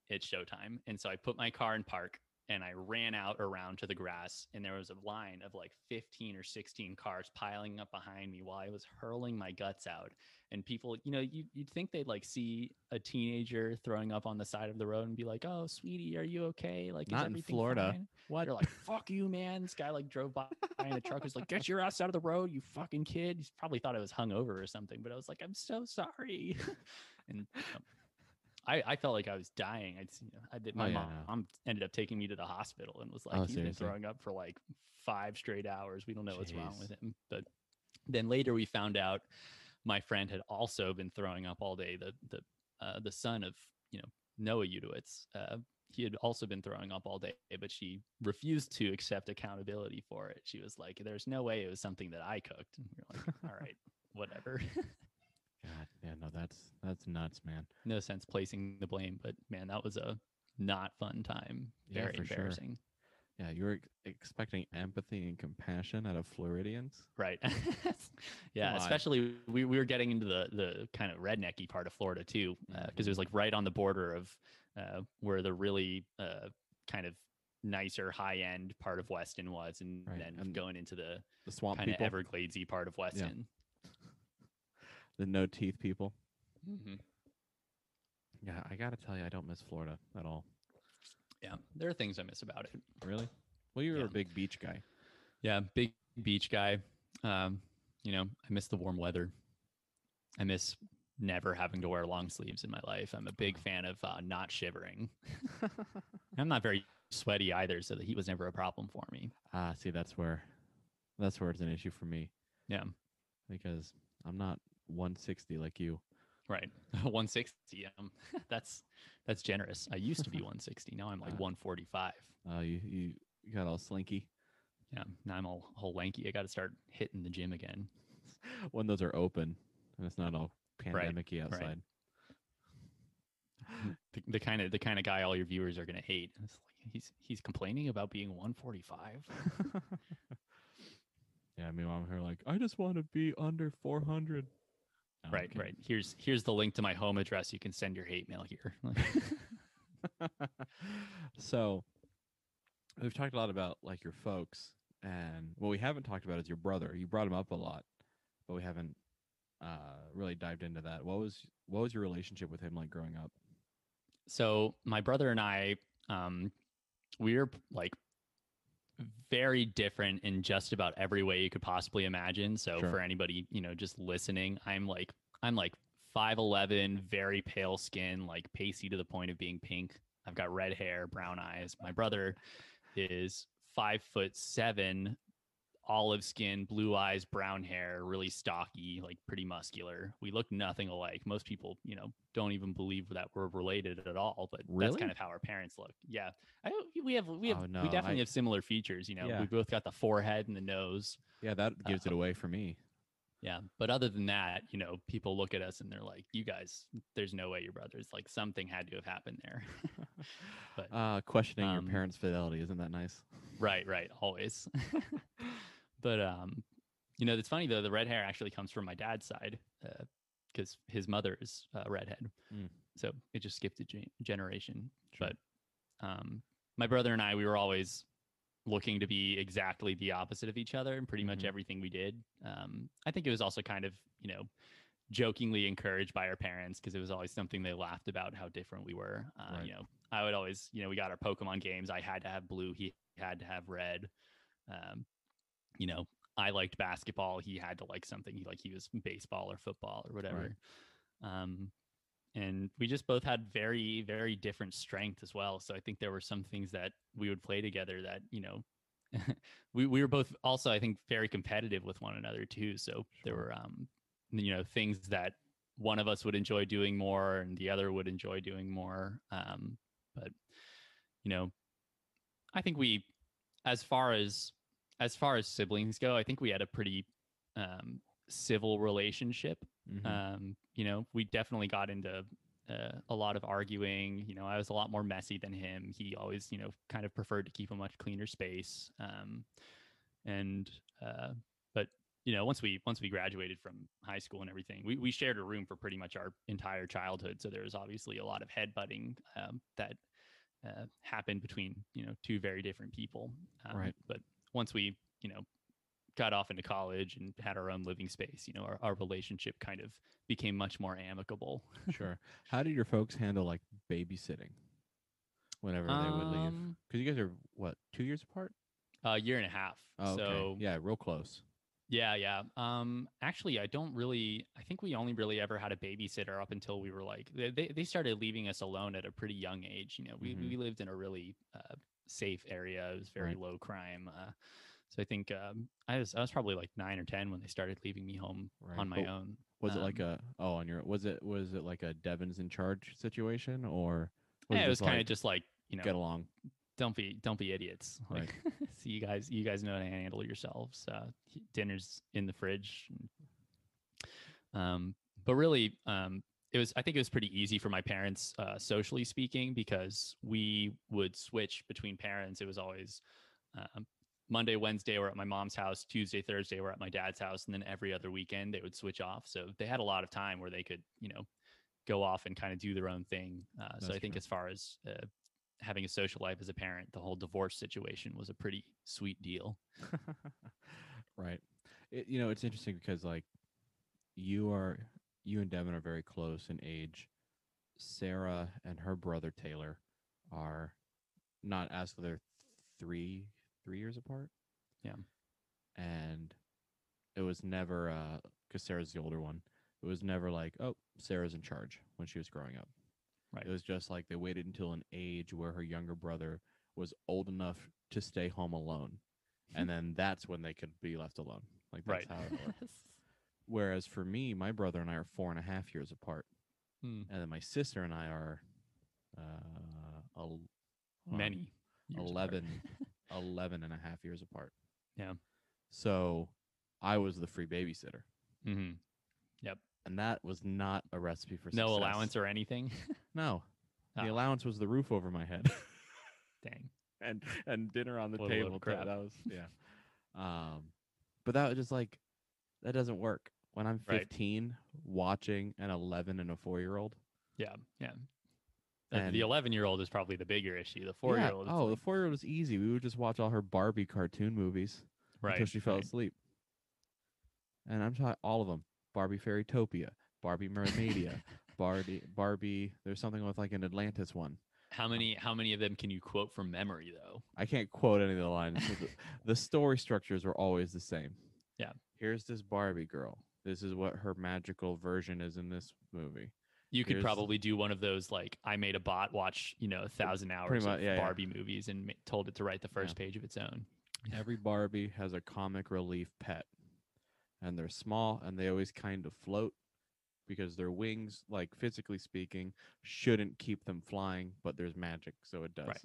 It's showtime. And so I put my car in park and I ran out around to the grass and there was a line of like 15 or 16 cars piling up behind me while I was hurling my guts out. And people, you know, you, you'd think they'd like see a teenager throwing up on the side of the road and be like, oh, sweetie, are you okay? Like, is Not in everything Florida. fine?" What? They're like, fuck you, man. This guy like drove by in a truck, was like, get your ass out of the road, you fucking kid. He probably thought I was hungover or something, but I was like, I'm so sorry. and you know, I, I felt like I was dying. I'd, know, I did, my Oh, yeah, mom, no. mom ended up taking me to the hospital and was like, Oh, he's been throwing up for like five straight hours. We don't know what's wrong with him. But then later we found out my friend had also been throwing up all day. The the uh, the son of you know Noah Udowitz, uh, he had also been throwing up all day, but she refused to accept accountability for it. She was like, "There's no way it was something that I cooked." And we are like, "All right, whatever." God, yeah, no, that's that's nuts, man. no sense placing the blame, but man, that was a not fun time. Yeah, Very sure. embarrassing. Yeah, you were ex- expecting empathy and compassion out of Floridians. Right. yeah, especially we, we were getting into the the kind of rednecky part of Florida too, because Mhm. it was like right on the border of uh, where the really uh, kind of nicer high end part of Weston was, and Right, then and going into the The swamp kind of Evergladesy part of Weston. The no teeth people. hmm Yeah, I gotta tell you, I don't miss Florida at all. Yeah, there are things I miss about it. Really? Well, you were Yeah. a big beach guy. Yeah, big beach guy. Um, you know, I miss the warm weather. I miss never having to wear long sleeves in my life. I'm a big fan of uh, not shivering. I'm not very sweaty either, so the heat was never a problem for me. Ah, see, that's where, that's where it's an issue for me Yeah, because I'm not 160 like you. right. 160. Um, that's that's generous. I used to be 160. Now I'm like Uh. 145. Uh, you you you got all slinky Yeah, now I'm all whole lanky. I got to start hitting the gym again. when those are open and it's not all pandemicy outside. Right. The, the kind of the kind of guy all your viewers are gonna hate. It's like he's he's complaining about being 145. yeah, meanwhile I'm here like I just want to be under 400. I'm right, kidding. right. Here's here's the link to my home address. You can send your hate mail here. so we've talked a lot about like your folks and what we haven't talked about is your brother you brought him up a lot but we haven't uh really dived into that what was what was your relationship with him like growing up so my brother and I, um, we're like very different in just about every way you could possibly imagine. So Sure. for anybody, you know, just listening, I'm like I'm like 5'11, very pale skin, like pasty to the point of being pink. I've got red hair, brown eyes. My brother is five foot seven, olive skin, blue eyes, brown hair, really stocky, like pretty muscular. We look nothing alike. Most people, you know, don't even believe that we're related at all, but that's kind of how our parents look. Yeah. I we have we have Oh, we definitely I- have similar features, you know. Yeah. We both got the forehead and the nose. Yeah, that gives it Um, away for me. Yeah. But other than that, you know, people look at us and they're like, You guys, there's no way you're brothers. Like something had to have happened there. but Uh, questioning um, your parents' fidelity isn't that nice? Right, right, always. but um, you know, it's funny though. The red hair actually comes from my dad's side because his mother is a redhead. Mm. So it just skipped a gen- generation. Sure. But um, my brother and I, we were always looking to be exactly the opposite of each other in pretty much Mhm. everything we did. Um, I think it was also kind of you know jokingly encouraged by our parents because it was always something they laughed about how different we were. Uh, Right. You know, I would always, you know, we got our Pokemon games. I had to have blue. He had to have red. Um, you know, I liked basketball. He had to like something. He like he was baseball or football or whatever. Um, and we just both had very, very different strength as well. So I think there were some things that we would play together that you know. we we were both also I think very competitive with one another too. So there were um you know things that one of us would enjoy doing more and the other would enjoy doing more. Um, but you know, I think we, as far as as far as siblings go, I think we had a pretty um, civil relationship. Mhm. Um, you know, we definitely got into uh, a lot of arguing. You know, I was a lot more messy than him. He always, you know, kind of preferred to keep a much cleaner space. Um, and uh, but you know, once we once we graduated from high school and everything, we we shared a room for pretty much our entire childhood. So there was obviously a lot of headbutting um, that uh, happened between you know two very different people. Um, Right. But once we you know got off into college and had our own living space, you know, our, our relationship kind of became much more amicable. sure. How did your folks handle like babysitting whenever they would leave? Um, Because you guys are what two years apart? A year and a half. Oh, okay. So yeah, real close. Yeah, yeah. Um, actually, I don't really. I think we only really ever had a babysitter up until we were like they they, started leaving us alone at a pretty young age. You know, we Mhm. we lived in a really uh, safe area. It was very Right. low crime. Uh, so I think um, I was I was probably like nine or ten when they started leaving me home Right. on my But own. Was it like Um, a oh on your was it was it like a Devon's in charge situation or Yeah, it was kind of like, just like you know get along? don't be don't be idiots. Right. Like, so you guys you guys know how to handle yourselves. Uh, dinner's in the fridge. Um, but really, um, it was I think it was pretty easy for my parents, uh, socially speaking, because we would switch between parents. It was always um, Monday, Wednesday, we're at my mom's house. Tuesday, Thursday, we're at my dad's house, and then every other weekend they would switch off. So they had a lot of time where they could, you know, go off and kind of do their own thing. Uh, so I think true. as far as uh, having a social life as a parent, the whole divorce situation was a pretty sweet deal. right. It, you know, it's interesting because like you are you and Devin are very close in age. Sarah and her brother Taylor are not as they're three three years apart. Yeah. And it was never uh because Sarah's the older one. It was never like, oh, Sarah's in charge when she was growing up. Right. It was just like they waited until an age where her younger brother was old enough to stay home alone. and then that's when they could be left alone. Like that's right. how it worked. Whereas for me, my brother and I are four and a half years apart. Hmm. And then my sister and I are uh el- um, Many. years apart. 11, 11 and a half years apart. Yeah. So I was the free babysitter. Mhm. And that was not a recipe for No success. allowance or anything. No. The Ah. allowance was the roof over my head. Dang. and and dinner on the What a load of table. too. crap. That was yeah. Um, but that was just like that doesn't work. When I'm Right. 15, watching an 11 and a four year old. Yeah. Yeah. And- the 11 year old is probably the bigger issue. The four year old. Oh, the four year old is easy. We would just watch all her Barbie cartoon movies right. until she fell right. asleep. And I'm talking all of them: Barbie Fairytopia, Barbie Mermaidia, Barbie. Barbie. There's something with like an Atlantis one. How many how many of them can you quote from memory though? I can't quote any of the lines. the, the story structures are always the same. Yeah. Here's this Barbie girl. This is what her magical version is in this movie. You could Here's- probably do one of those like I made a bot watch, you know, a thousand hours much, of yeah, yeah. Barbie movies and ma- told it to write the first page of its own. Every Barbie has a comic relief pet. And they're small and they always kind of float because their wings, like physically speaking, shouldn't keep them flying, but there's magic, so it does. Right.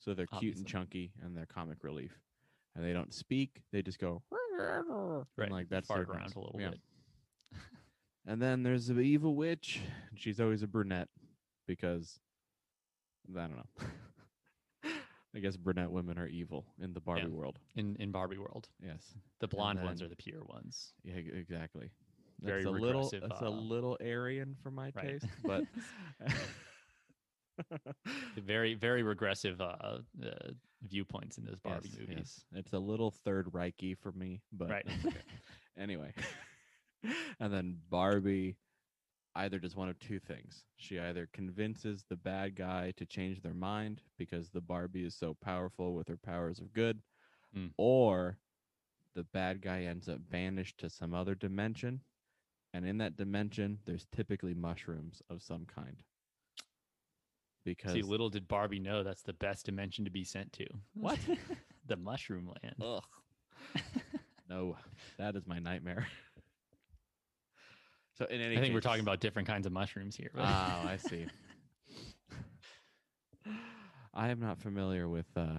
So they're cute and chunky and they're comic relief. And they don't speak, they just go Right. like that's fart around a little Yeah. bit. And then there's the evil witch. and She's always a brunette because I don't know. I guess brunette women are evil in the Barbie Yeah. world. In in Barbie world. Yes. The blonde ones are the pure ones. Yeah, exactly. Very that's a little regressive, that's uh, a little Aryan for my Right. taste, but very very regressive uh, uh viewpoints in those Barbie Yes, movies. yes. It's a little third Reiki for me, but Right. okay. anyway. And then Barbie either does one of two things. She either convinces the bad guy to change their mind because the Barbie is so powerful with her powers of good, Mm. or the bad guy ends up banished to some other dimension. And in that dimension, there's typically mushrooms of some kind. Because See, little did Barbie know that's the best dimension to be sent to. What? the mushroom land. Ugh. no, that is my nightmare. so in any I think we're talking about different kinds of mushrooms here. but- Oh, I see. I am not familiar with uh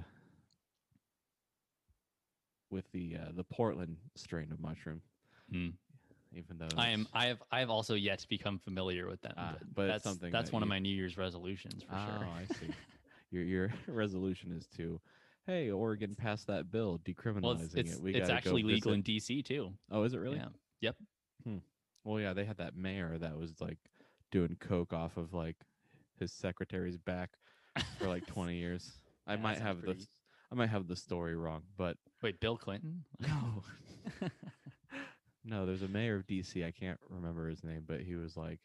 with the uh, the Portland strain of mushroom, Mm. even though I am. I have. I have also yet to become familiar with them. Ah, but, but that's something that's that one of my New Year's resolutions for oh, sure. I see. Your your resolution is to, hey, Oregon passed that bill decriminalizing well, it's it. We it's actually legal visit." in DC too. Oh, is it really? Yeah. Yep. Well, yeah, they had that mayor that was like doing coke off of like his secretary's back for like 20 years. I Yeah, might have the pretty- s- I might have the story wrong, but Wait, Bill Clinton? no. no, there's a mayor of DC, I can't remember his name, but he was like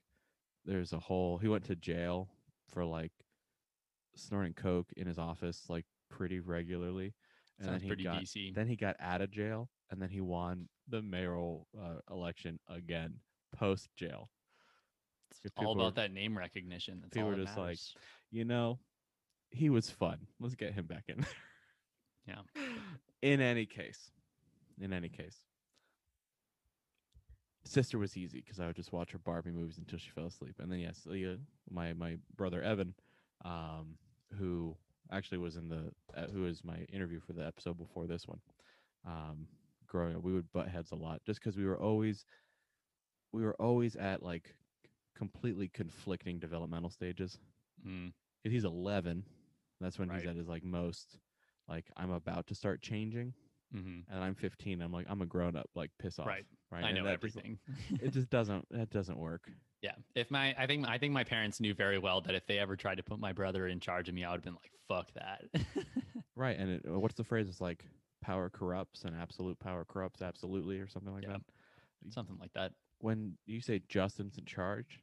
there's a whole he went to jail for like snorting coke in his office like pretty regularly. And Sounds then he pretty got DC. then he got out of jail and then he won the mayoral uh, election again post jail. It's all were- about that name recognition. That's people all were just like. You know, he was fun. Let's get him back in there. Yeah. In any case, in any case, sister was easy because I would just watch her Barbie movies until she fell asleep, and then yes, Leah, my my brother Evan, um, who actually was in the uh, who was my interview for the episode before this one. Um, growing up, we would butt heads a lot just because we were always we were always at like completely conflicting developmental stages. Mm, he's 11 that's when Right. he's at his like most like i'm about to start changing mhm. and i'm 15 i'm like i'm a grown up like piss off Right. right I And know that just- everything. it just doesn't that doesn't work yeah. If my, I think, I think my parents knew very well that if they ever tried to put my brother in charge of me, I would have been like, "Fuck that." right and it, uh, what's the phrase it's like power corrupts and absolute power corrupts absolutely or something like Yeah. that Something like that. When you say justin's in charge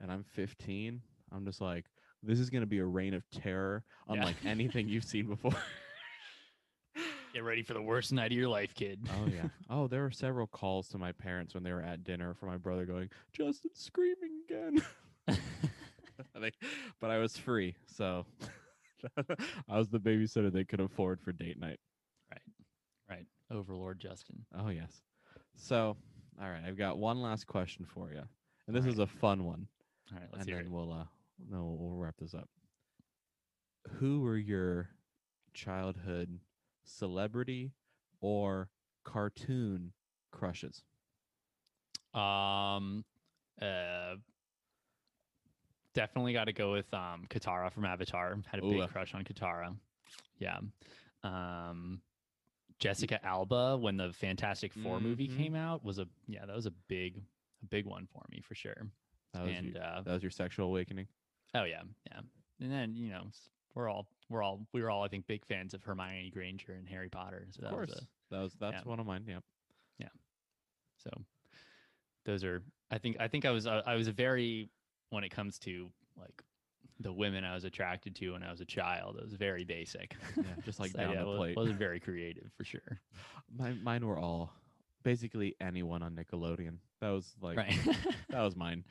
and i'm 15 i'm just like this is going to be a reign of terror Yeah. unlike anything you've seen before Get ready for the worst night of your life, kid. Oh yeah. Oh, there were several calls to my parents when they were at dinner for my brother going, "Justin's screaming again." But I was free, so I was the babysitter they could afford for date night. Right. Right. Overlord Justin. Oh yes. So, all right, I've got one last question for you, and this All is a fun one, All right. Let's and hear then it. we'll uh, no, we'll wrap this up. Who were your childhood celebrity or cartoon crushes? Um, uh, definitely got to go with um Katara from Avatar. Had a Ooh, big crush on Katara. Yeah. Um, Jessica Alba when the Fantastic 4 movie Mhm. came out was a yeah that was a big a big one for me for sure. That was and your, uh, that was your sexual awakening. oh yeah yeah, and then you know we're all we're all we were all I think big fans of Hermione Granger and Harry Potter. So Of that course, was a, that was that's yeah. one of mine. Yeah, Yeah so those are I think I think I was uh, I was a very when it comes to like the women I was attracted to when I was a child. It was very basic. Yeah, just like So, down yeah, the it plate. wasn't very creative for sure. My, mine were all basically anyone on Nickelodeon. That was like right. that was mine.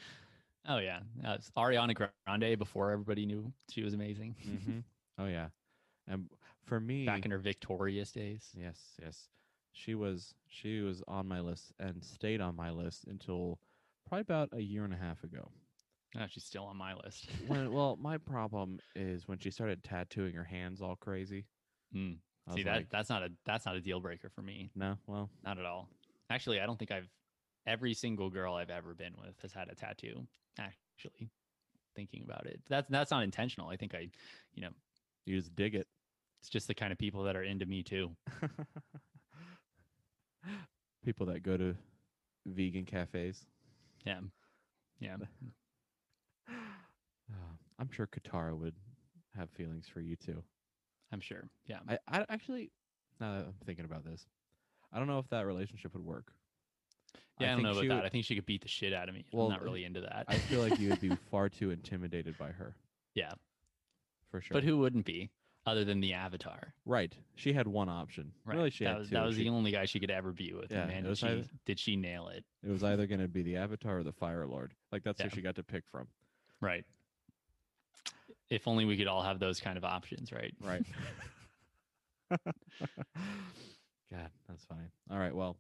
oh yeah, uh, Ariana Grande before everybody knew she was amazing. hmm Oh yeah, and for me, Back in her Victorious days. yes, yes, she was she was on my list and stayed on my list until probably about a year and a half ago. Oh, she's still on my list. When well, my problem is when she started tattooing her hands all crazy. Mm. See that like, that's not a that's not a deal breaker for me. no, well, Not at all. Actually, I don't think I've every single girl I've ever been with has had a tattoo. Actually, thinking about it, that's that's not intentional. I think I, you know, you just dig it. it's just the kind of people that are into me too. People that go to vegan cafes. Yeah, yeah. I'm sure Katara would have feelings for you too. I'm sure. Yeah. I, I actually, now that I'm thinking about this, I don't know if that relationship would work. Yeah, I, don't know about that. would- I think she could beat the shit out of me. Well, I'm not really into that. I feel like you would be far too intimidated by her, yeah, for sure. but who wouldn't be, other than the Avatar? Right. She had one option. Right. Really, she that had was two. that was she, the only guy she could ever be with. Yeah, man, did she either- did she nail it? it was either going to be the Avatar or the Fire Lord. Like that's Yeah. who she got to pick from. Right. If only we could all have those kind of options, right? Right. God, that's funny. All right. Well,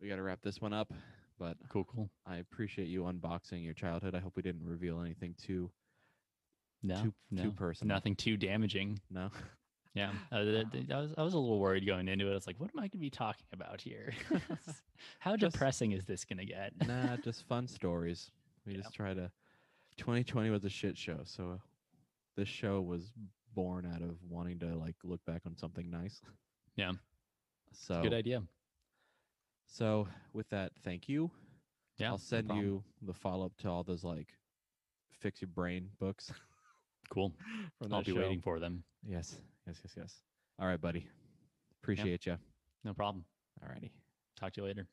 we got to wrap this one up. But Cool, cool. I appreciate you unboxing your childhood. I hope we didn't reveal anything too No, too no, too personal. nothing too damaging. No. Yeah, uh, th- th- I was I was a little worried going into it. I was like, what am I going to be talking about here? How Just- depressing is this going to get? nah, just fun stories. We Yeah. just try to. 2020 was a shit show, so this show was born out of wanting to like look back on something nice. Yeah. So Good idea. So with that, thank you. Yeah, I'll send problem. you the follow up to all those like fix your brain books Cool. I'll be show. waiting for them. Yes, yes, yes, yes. All right, buddy. Appreciate you. No problem. All righty. Talk to you later.